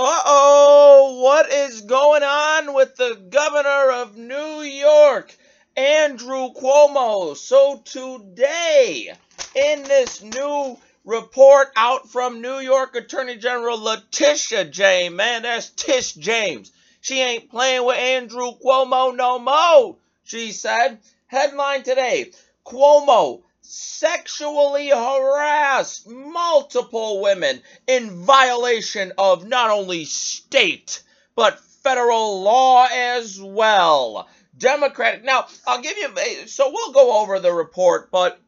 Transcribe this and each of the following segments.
Uh oh, what is going on with the governor of New York, Andrew Cuomo? So, today, in this new report out from New York Attorney General Letitia James, man, that's Tish James. She ain't playing with Andrew Cuomo no more, she said. Headline today Cuomo sexually harassed multiple women in violation of not only state but federal law as well. Democratic. Now, I'll give you so we'll go over the report, but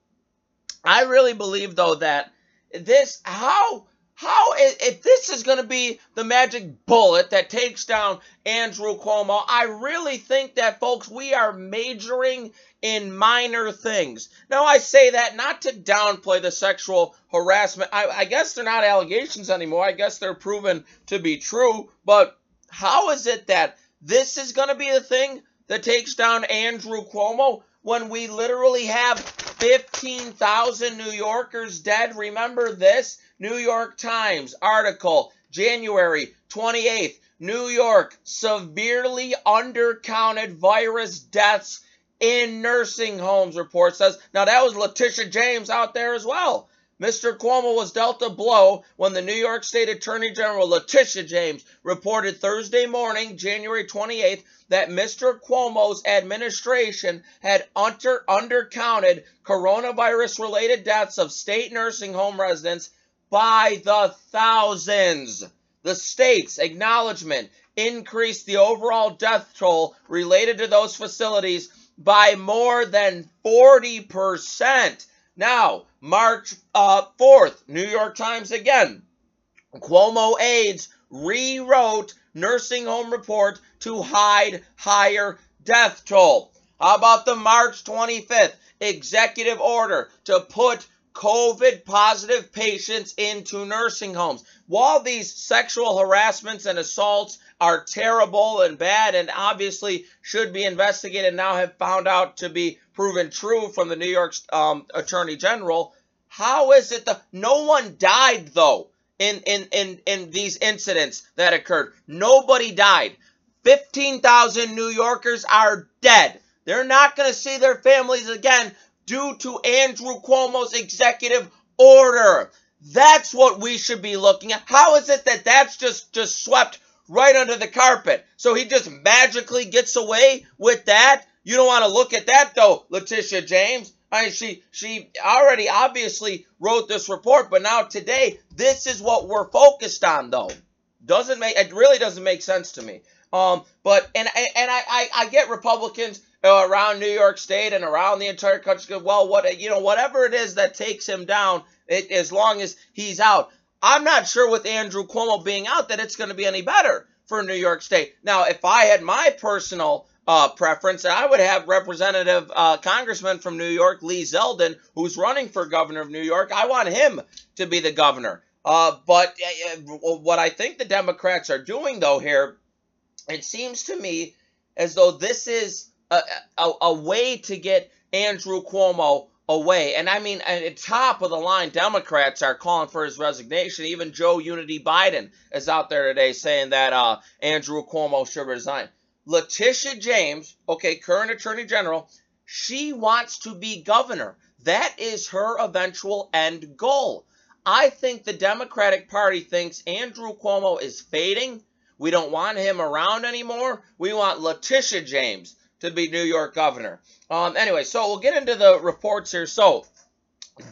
I really believe though that this how how if this is going to be the magic bullet that takes down Andrew Cuomo, I really think that folks we are majoring in minor things. Now I say that not to downplay the sexual harassment. I, I guess they're not allegations anymore. I guess they're proven to be true. But how is it that this is going to be the thing that takes down Andrew Cuomo when we literally have 15,000 New Yorkers dead? Remember this? New York Times article, January 28th. New York severely undercounted virus deaths in nursing homes, report says. Now, that was Letitia James out there as well. Mr. Cuomo was dealt a blow when the New York State Attorney General Letitia James reported Thursday morning, January 28th, that Mr. Cuomo's administration had under, undercounted coronavirus related deaths of state nursing home residents by the thousands. The state's acknowledgement increased the overall death toll related to those facilities by more than 40%. Now, March uh, 4th, New York Times again. Cuomo aides rewrote nursing home report to hide higher death toll. How about the March 25th executive order to put COVID positive patients into nursing homes. While these sexual harassments and assaults are terrible and bad and obviously should be investigated, now have found out to be proven true from the New York um, Attorney General, how is it that no one died though in, in, in, in these incidents that occurred? Nobody died. 15,000 New Yorkers are dead. They're not going to see their families again due to Andrew Cuomo's executive order. That's what we should be looking at. How is it that that's just just swept right under the carpet? So he just magically gets away with that? You don't want to look at that though, Letitia James. I mean, she she already obviously wrote this report, but now today this is what we're focused on though. Doesn't make it really doesn't make sense to me. Um, but and and I I, I get Republicans around New York State and around the entire country. Well, what you know, whatever it is that takes him down, it, as long as he's out. I'm not sure with Andrew Cuomo being out that it's going to be any better for New York State. Now, if I had my personal uh, preference, I would have Representative uh, Congressman from New York, Lee Zeldin, who's running for governor of New York. I want him to be the governor. Uh, but uh, what I think the Democrats are doing, though, here, it seems to me as though this is a, a, a way to get Andrew Cuomo away. And I mean, at top of the line, Democrats are calling for his resignation. Even Joe Unity Biden is out there today saying that uh, Andrew Cuomo should resign. Letitia James, okay, current Attorney General, she wants to be governor. That is her eventual end goal. I think the Democratic Party thinks Andrew Cuomo is fading. We don't want him around anymore. We want Letitia James to be New York governor. Um, anyway, so we'll get into the reports here. So,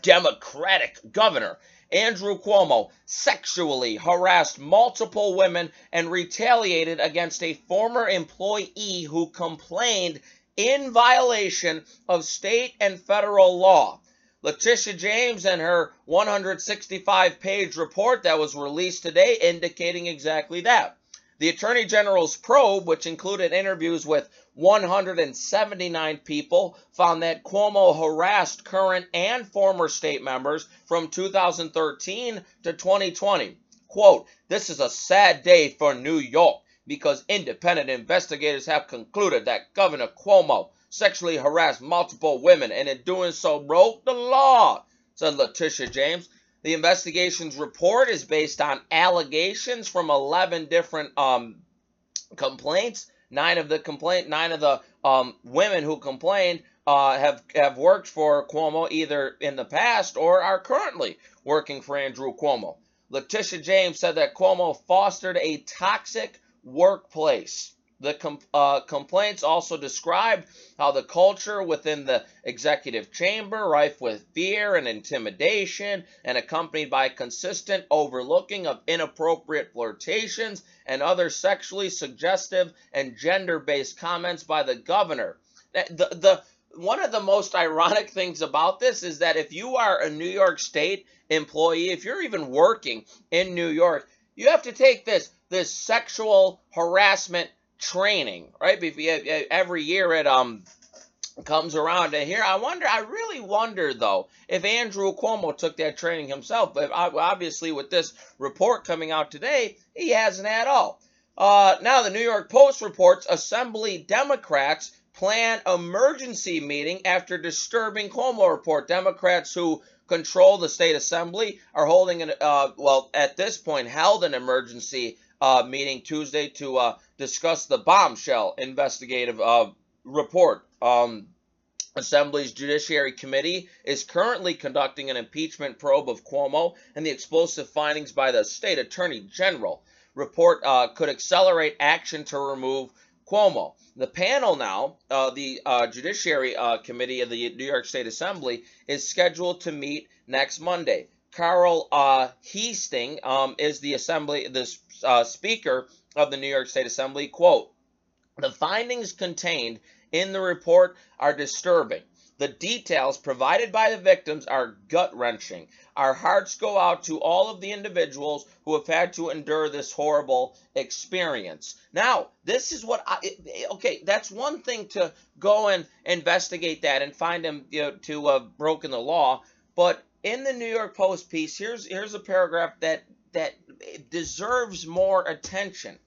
Democratic governor Andrew Cuomo sexually harassed multiple women and retaliated against a former employee who complained in violation of state and federal law. Letitia James and her 165 page report that was released today indicating exactly that. The Attorney General's probe, which included interviews with 179 people, found that Cuomo harassed current and former state members from 2013 to 2020. Quote, This is a sad day for New York because independent investigators have concluded that Governor Cuomo sexually harassed multiple women and in doing so broke the law, said Letitia James. The investigation's report is based on allegations from 11 different um, complaints. Nine of the complaint, nine of the um, women who complained uh, have have worked for Cuomo either in the past or are currently working for Andrew Cuomo. Letitia James said that Cuomo fostered a toxic workplace. The com- uh, complaints also described how the culture within the executive chamber, rife with fear and intimidation, and accompanied by consistent overlooking of inappropriate flirtations and other sexually suggestive and gender based comments by the governor. The, the, one of the most ironic things about this is that if you are a New York State employee, if you're even working in New York, you have to take this this sexual harassment training, right? Every year it um comes around. And here I wonder I really wonder though if Andrew Cuomo took that training himself. But obviously with this report coming out today he hasn't at all. Uh, now the New York Post reports assembly Democrats plan emergency meeting after disturbing Cuomo report. Democrats who control the state assembly are holding an uh, well at this point held an emergency uh, meeting Tuesday to uh, discuss the bombshell investigative uh, report. Um, Assembly's Judiciary Committee is currently conducting an impeachment probe of Cuomo and the explosive findings by the state attorney general. Report uh, could accelerate action to remove Cuomo. The panel now, uh, the uh, Judiciary uh, Committee of the New York State Assembly, is scheduled to meet next Monday. Carl uh, Heasting um, is the Assembly, the uh, Speaker of the New York State Assembly. Quote, the findings contained in the report are disturbing. The details provided by the victims are gut wrenching. Our hearts go out to all of the individuals who have had to endure this horrible experience. Now, this is what I, okay, that's one thing to go and investigate that and find them you know, to have broken the law. But in the New York Post piece, here's here's a paragraph that that deserves more attention.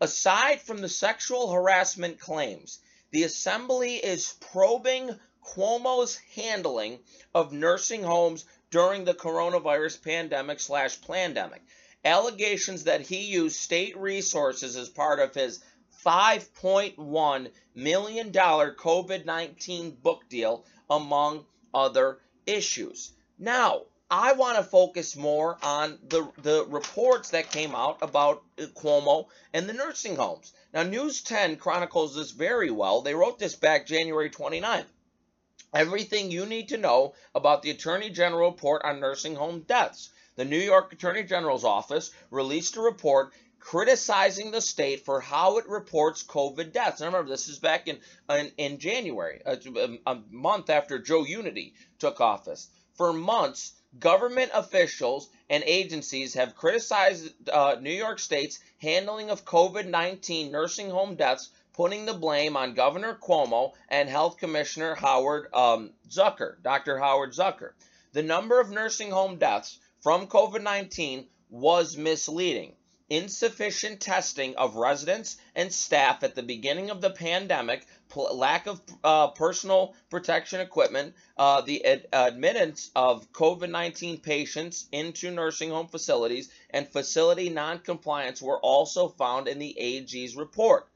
Aside from the sexual harassment claims, the assembly is probing Cuomo's handling of nursing homes during the coronavirus pandemic slash pandemic. Allegations that he used state resources as part of his $5.1 million COVID 19 book deal, among other issues. Now, I want to focus more on the, the reports that came out about uh, Cuomo and the nursing homes. Now, News 10 chronicles this very well. They wrote this back January 29th. Everything you need to know about the Attorney General report on nursing home deaths. The New York Attorney General's office released a report criticizing the state for how it reports COVID deaths. And remember, this is back in in, in January, a, a month after Joe Unity took office. For months, Government officials and agencies have criticized uh, New York State's handling of COVID 19 nursing home deaths, putting the blame on Governor Cuomo and Health Commissioner Howard um, Zucker, Dr. Howard Zucker. The number of nursing home deaths from COVID 19 was misleading insufficient testing of residents and staff at the beginning of the pandemic, lack of uh, personal protection equipment, uh, the ad- admittance of COVID 19 patients into nursing home facilities, and facility noncompliance were also found in the AG's report.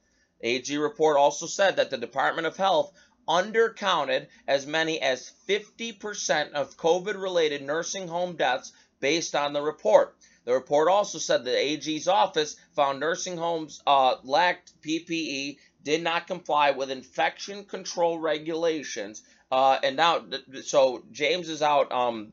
AG report also said that the Department of Health undercounted as many as 50% of COVID related nursing home deaths based on the report. The report also said the AG's office found nursing homes uh, lacked PPE, did not comply with infection control regulations, uh, and now so James is out. Um,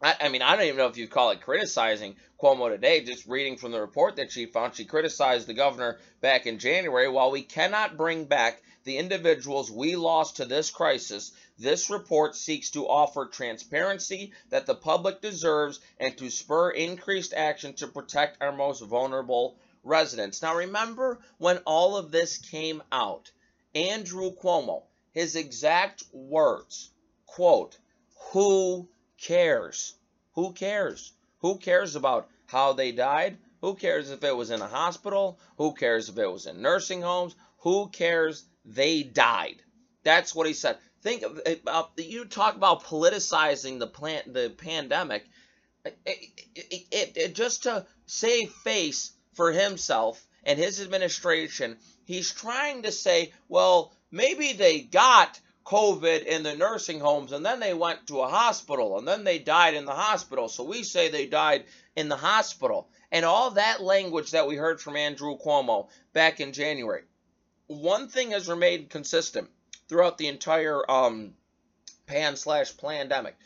I, I mean, I don't even know if you call it criticizing Cuomo today. Just reading from the report that she found, she criticized the governor back in January. While we cannot bring back the individuals we lost to this crisis, this report seeks to offer transparency that the public deserves and to spur increased action to protect our most vulnerable residents. Now, remember when all of this came out, Andrew Cuomo, his exact words, quote, who cares? Who cares? Who cares about how they died? Who cares if it was in a hospital? Who cares if it was in nursing homes? Who cares? They died. That's what he said think eh, about you talk about politicizing the plant the pandemic eh, eh, it, it, it, just to save face for himself and his administration, he's trying to say, well, maybe they got COVID in the nursing homes and then they went to a hospital and then they died in the hospital. So we say they died in the hospital. And all that language that we heard from Andrew Cuomo back in January. One thing has remained consistent throughout the entire um, pan slash pandemic.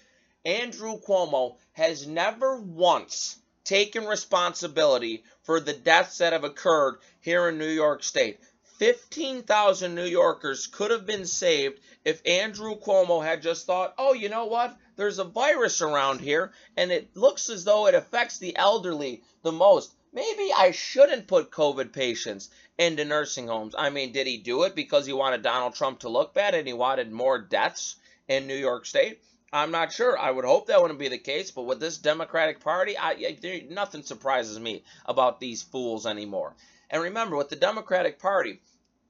Andrew Cuomo has never once taken responsibility for the deaths that have occurred here in New York State. 15,000 New Yorkers could have been saved if Andrew Cuomo had just thought, oh, you know what? There's a virus around here, and it looks as though it affects the elderly the most. Maybe I shouldn't put COVID patients into nursing homes. I mean, did he do it because he wanted Donald Trump to look bad and he wanted more deaths in New York State? I'm not sure. I would hope that wouldn't be the case, but with this Democratic Party, I, I, nothing surprises me about these fools anymore. And remember, with the Democratic Party,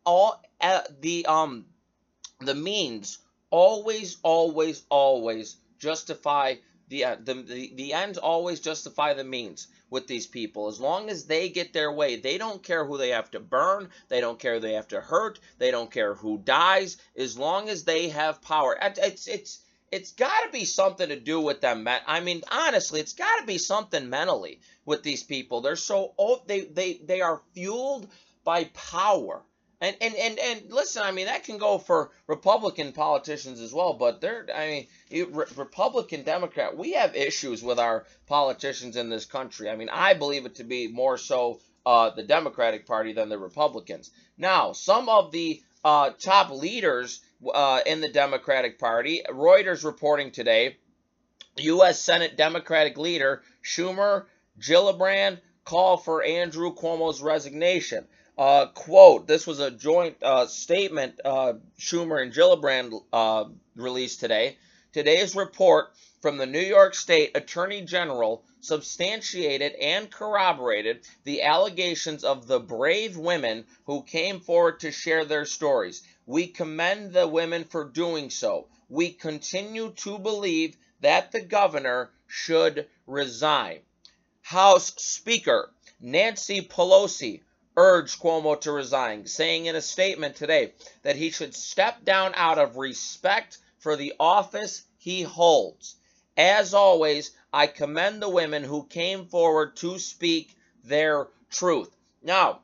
all uh, the um the means always, always, always justify the, uh, the the the ends always justify the means with these people. As long as they get their way, they don't care who they have to burn, they don't care they have to hurt, they don't care who dies. As long as they have power, it's it's it's got to be something to do with them. I mean, honestly, it's got to be something mentally with these people. They're so oh, they they they are fueled by power. And, and and and listen, I mean that can go for Republican politicians as well. But they're, I mean, Republican, Democrat, we have issues with our politicians in this country. I mean, I believe it to be more so uh, the Democratic Party than the Republicans. Now, some of the uh, top leaders uh, in the Democratic Party. Reuters reporting today, U.S. Senate Democratic leader Schumer Gillibrand call for Andrew Cuomo's resignation. Uh, quote, this was a joint uh, statement uh, Schumer and Gillibrand uh, released today. Today's report from the New York State Attorney General substantiated and corroborated the allegations of the brave women who came forward to share their stories. We commend the women for doing so. We continue to believe that the governor should resign. House Speaker Nancy Pelosi urged Cuomo to resign, saying in a statement today that he should step down out of respect for the office he holds. As always, I commend the women who came forward to speak their truth. Now,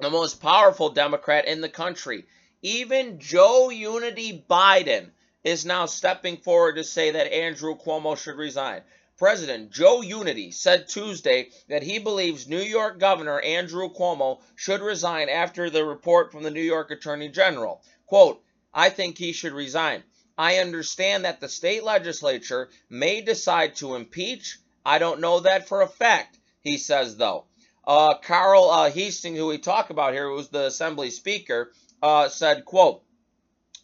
the most powerful Democrat in the country even Joe Unity Biden is now stepping forward to say that Andrew Cuomo should resign. President Joe Unity said Tuesday that he believes New York Governor Andrew Cuomo should resign after the report from the New York Attorney General. Quote, I think he should resign. I understand that the state legislature may decide to impeach. I don't know that for a fact, he says, though. Uh, Carl uh, Hastings, who we talk about here, who's the Assembly Speaker, uh, said, quote,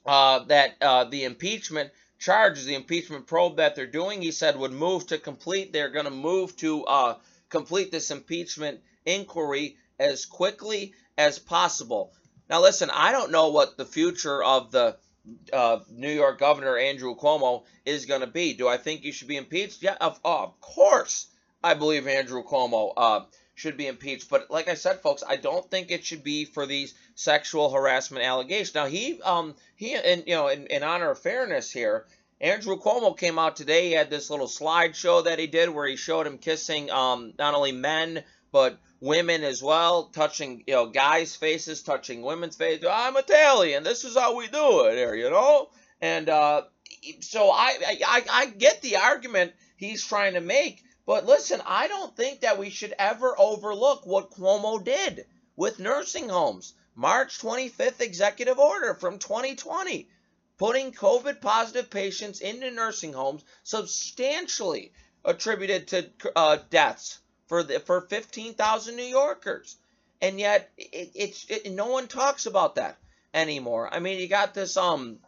uh, that uh, the impeachment charges, the impeachment probe that they're doing, he said would move to complete. They're going to move to uh, complete this impeachment inquiry as quickly as possible. Now, listen, I don't know what the future of the uh, New York Governor Andrew Cuomo is going to be. Do I think he should be impeached? Yeah, of, of course. I believe Andrew Cuomo uh, should be impeached. But like I said, folks, I don't think it should be for these sexual harassment allegations. Now he um he and you know in, in honor of fairness here, Andrew Cuomo came out today. He had this little slideshow that he did where he showed him kissing um not only men but women as well, touching you know guys' faces, touching women's faces. I'm Italian. This is how we do it here, you know. And uh, so I, I I get the argument he's trying to make, but listen, I don't think that we should ever overlook what Cuomo did with nursing homes. March 25th executive order from 2020, putting COVID positive patients into nursing homes substantially attributed to uh, deaths for the, for 15,000 New Yorkers. And yet it, it's it, no one talks about that anymore. I mean, you got this um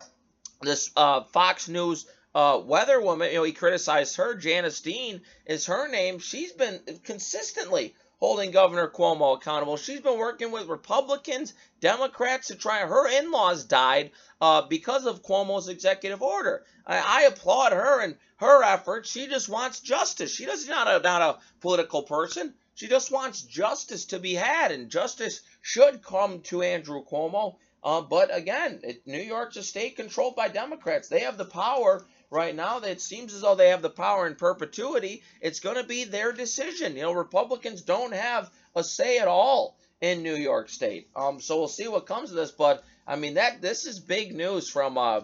this uh, Fox News uh, weather woman. You know, he criticized her. Janice Dean is her name. She's been consistently holding Governor Cuomo accountable. She's been working with Republicans, Democrats to try. Her in laws died uh, because of Cuomo's executive order. I, I, applaud her and her efforts. She just wants justice. She does not a, not a political person. She just wants justice to be had, and justice should come to Andrew Cuomo. Uh, but again, it, New York's a state controlled by Democrats. They have the power right now. It seems as though they have the power in perpetuity. It's going to be their decision. You know, Republicans don't have a say at all in New York State. Um, so we'll see what comes of this. But I mean, that this is big news from uh,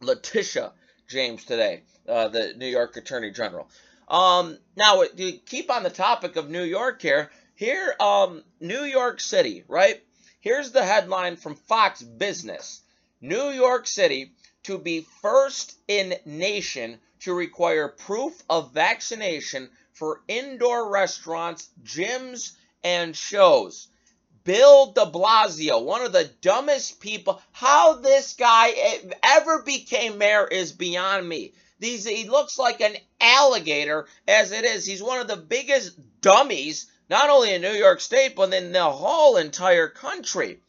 Letitia James today, uh, the New York Attorney General. Um, now, to keep on the topic of New York here, here, um, New York City, right? Here's the headline from Fox Business. New York City to be first in nation to require proof of vaccination for indoor restaurants, gyms, and shows. Bill de Blasio, one of the dumbest people. How this guy ever became mayor is beyond me. These, he looks like an alligator as it is. He's one of the biggest dummies not only in New York State, but in the whole entire country.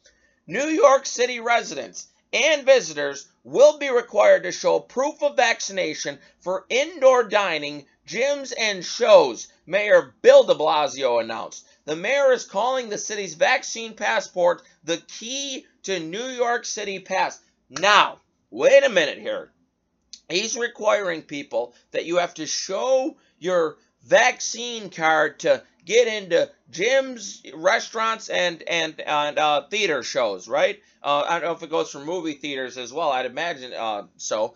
New York City residents and visitors will be required to show proof of vaccination for indoor dining, gyms, and shows, Mayor Bill de Blasio announced. The mayor is calling the city's vaccine passport the key to New York City Pass. Now, wait a minute here. He's requiring people that you have to show your vaccine card to get into gyms, restaurants, and and and uh, theater shows, right? Uh, I don't know if it goes for movie theaters as well. I'd imagine uh, so,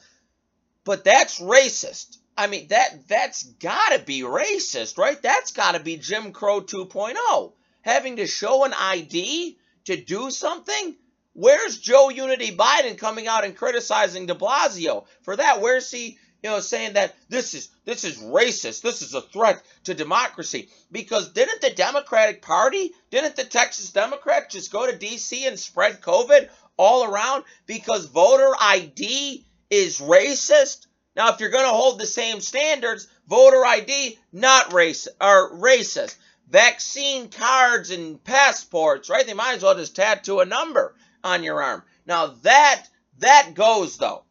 but that's racist. I mean that that's got to be racist, right? That's got to be Jim Crow 2.0. Having to show an ID to do something. Where's Joe Unity Biden coming out and criticizing De Blasio for that? Where's he? You know, saying that this is this is racist, this is a threat to democracy. Because didn't the Democratic Party, didn't the Texas Democrats just go to D.C. and spread COVID all around because voter ID is racist? Now, if you're going to hold the same standards, voter ID not racist or racist. Vaccine cards and passports, right? They might as well just tattoo a number on your arm. Now that that goes though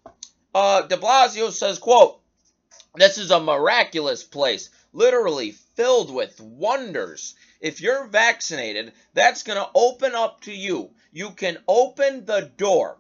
uh, de Blasio says, quote, this is a miraculous place, literally filled with wonders. If you're vaccinated, that's going to open up to you. You can open the door.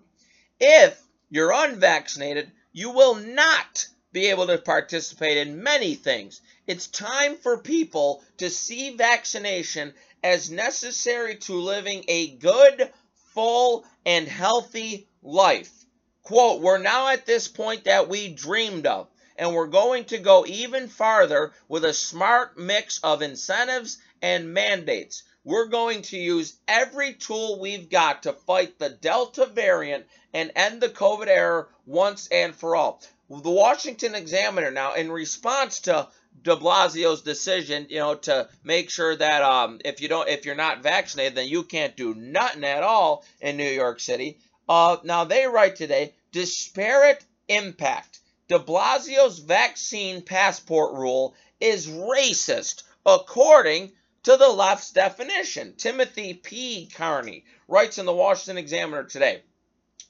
If you're unvaccinated, you will not be able to participate in many things. It's time for people to see vaccination as necessary to living a good, full, and healthy life. Quote, we're now at this point that we dreamed of, and we're going to go even farther with a smart mix of incentives and mandates. We're going to use every tool we've got to fight the Delta variant and end the COVID era once and for all. The Washington Examiner now, in response to De Blasio's decision, you know, to make sure that um, if you don't, if you're not vaccinated, then you can't do nothing at all in New York City. Uh, now they write today, disparate impact. De Blasio's vaccine passport rule is racist, according to the left's definition. Timothy P. Carney writes in the Washington Examiner today.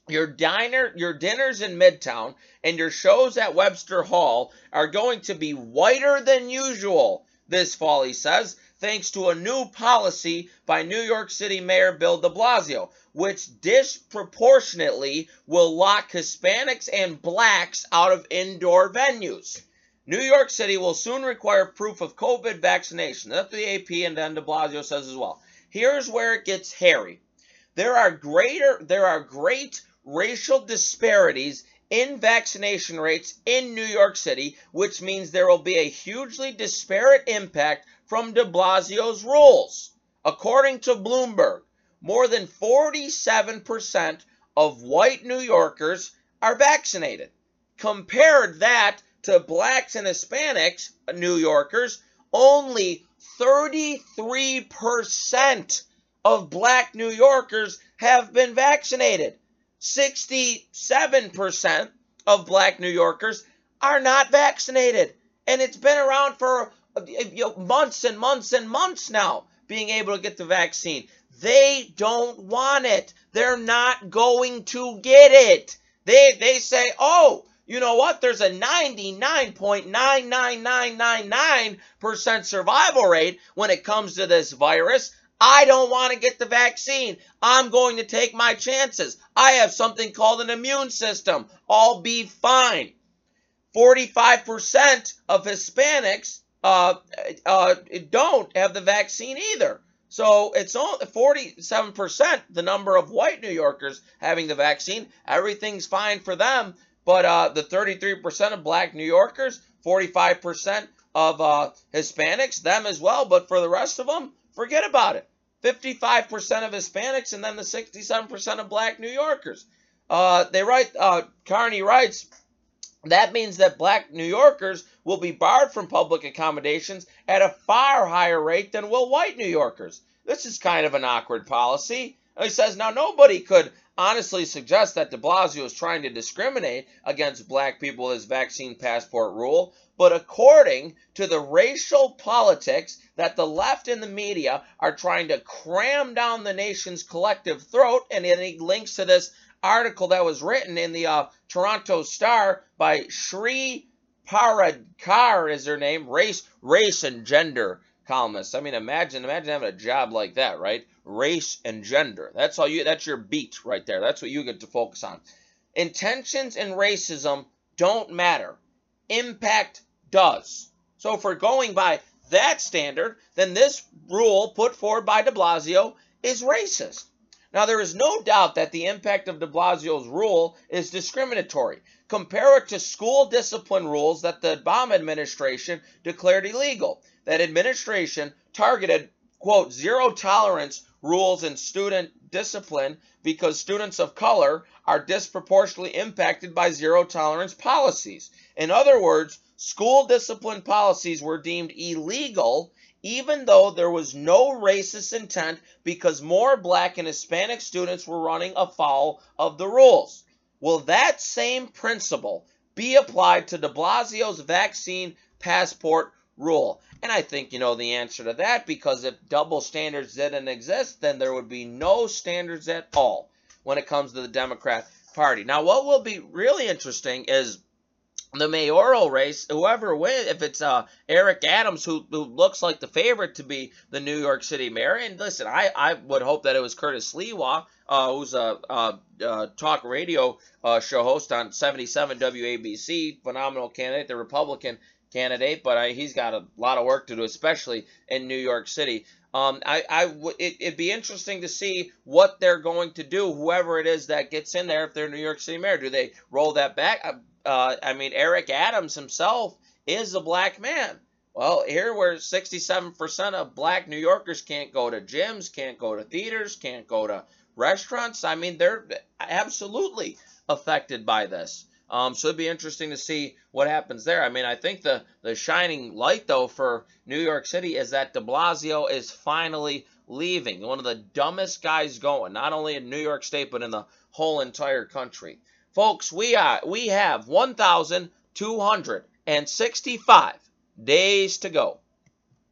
Your diner, your dinners in Midtown and your shows at Webster Hall are going to be whiter than usual this fall, he says, thanks to a new policy by New York City Mayor Bill de Blasio, which disproportionately will lock Hispanics and blacks out of indoor venues. New York City will soon require proof of COVID vaccination. That's the AP and then de Blasio says as well. Here's where it gets hairy. There are greater there are great racial disparities in vaccination rates in New York City, which means there will be a hugely disparate impact from de Blasio's rules. According to Bloomberg, more than 47% of white New Yorkers are vaccinated. Compared that to blacks and Hispanics, New Yorkers, only 33% of black New Yorkers have been vaccinated. 67% of black New Yorkers are not vaccinated. And it's been around for months and months and months now being able to get the vaccine. They don't want it. They're not going to get it. They they say, "Oh, you know what? There's a 99.99999% survival rate when it comes to this virus. I don't want to get the vaccine. I'm going to take my chances. I have something called an immune system. I'll be fine. 45% of Hispanics uh, uh, don't have the vaccine either. So it's only 47% the number of white New Yorkers having the vaccine. Everything's fine for them. But uh, the 33% of black New Yorkers, 45% of uh, Hispanics, them as well. But for the rest of them, forget about it. 55% of Hispanics and then the 67% of black New Yorkers. Uh, they write, uh, Carney writes, that means that black New Yorkers will be barred from public accommodations at a far higher rate than will white New Yorkers. This is kind of an awkward policy. he says, now nobody could honestly suggest that de Blasio is trying to discriminate against black people with his vaccine passport rule, but according to the racial politics that the left and the media are trying to cram down the nation's collective throat, and he links to this article that was written in the uh, Toronto Star by Shree Paradkar is her name, race, race and gender columnist. I mean, imagine, imagine having a job like that, right? Race and gender. That's all you. That's your beat right there. That's what you get to focus on. Intentions and racism don't matter. Impact does. So if we're going by that standard, then this rule put forward by De Blasio is racist. Now, there is no doubt that the impact of de Blasio's rule is discriminatory. Compare it to school discipline rules that the Obama administration declared illegal. That administration targeted, quote, zero tolerance rules in student discipline because students of color are disproportionately impacted by zero tolerance policies. In other words, school discipline policies were deemed illegal even though there was no racist intent because more black and Hispanic students were running afoul of the rules. Will that same principle be applied to de Blasio's vaccine passport rule? And I think you know the answer to that because if double standards didn't exist, then there would be no standards at all when it comes to the Democrat Party. Now, what will be really interesting is the mayoral race, whoever wins, if it's uh, Eric Adams, who, who, looks like the favorite to be the New York City mayor, and listen, I, I would hope that it was Curtis Sliwa, uh, who's a, a, a talk radio uh, show host on 77 WABC, phenomenal candidate, the Republican candidate, but I, he's got a lot of work to do, especially in New York City. Um, I, I w- it, it'd be interesting to see what they're going to do, whoever it is that gets in there, if they're New York City mayor. Do they roll that back? Uh, I mean, Eric Adams himself is a black man. Well, here where 67% of black New Yorkers can't go to gyms, can't go to theaters, can't go to restaurants. I mean, they're absolutely affected by this. Um, so it'd be interesting to see what happens there. I mean, I think the, the shining light, though, for New York City is that de Blasio is finally leaving. One of the dumbest guys going, not only in New York State, but in the whole entire country. Folks, we are we have 1,265 days to go.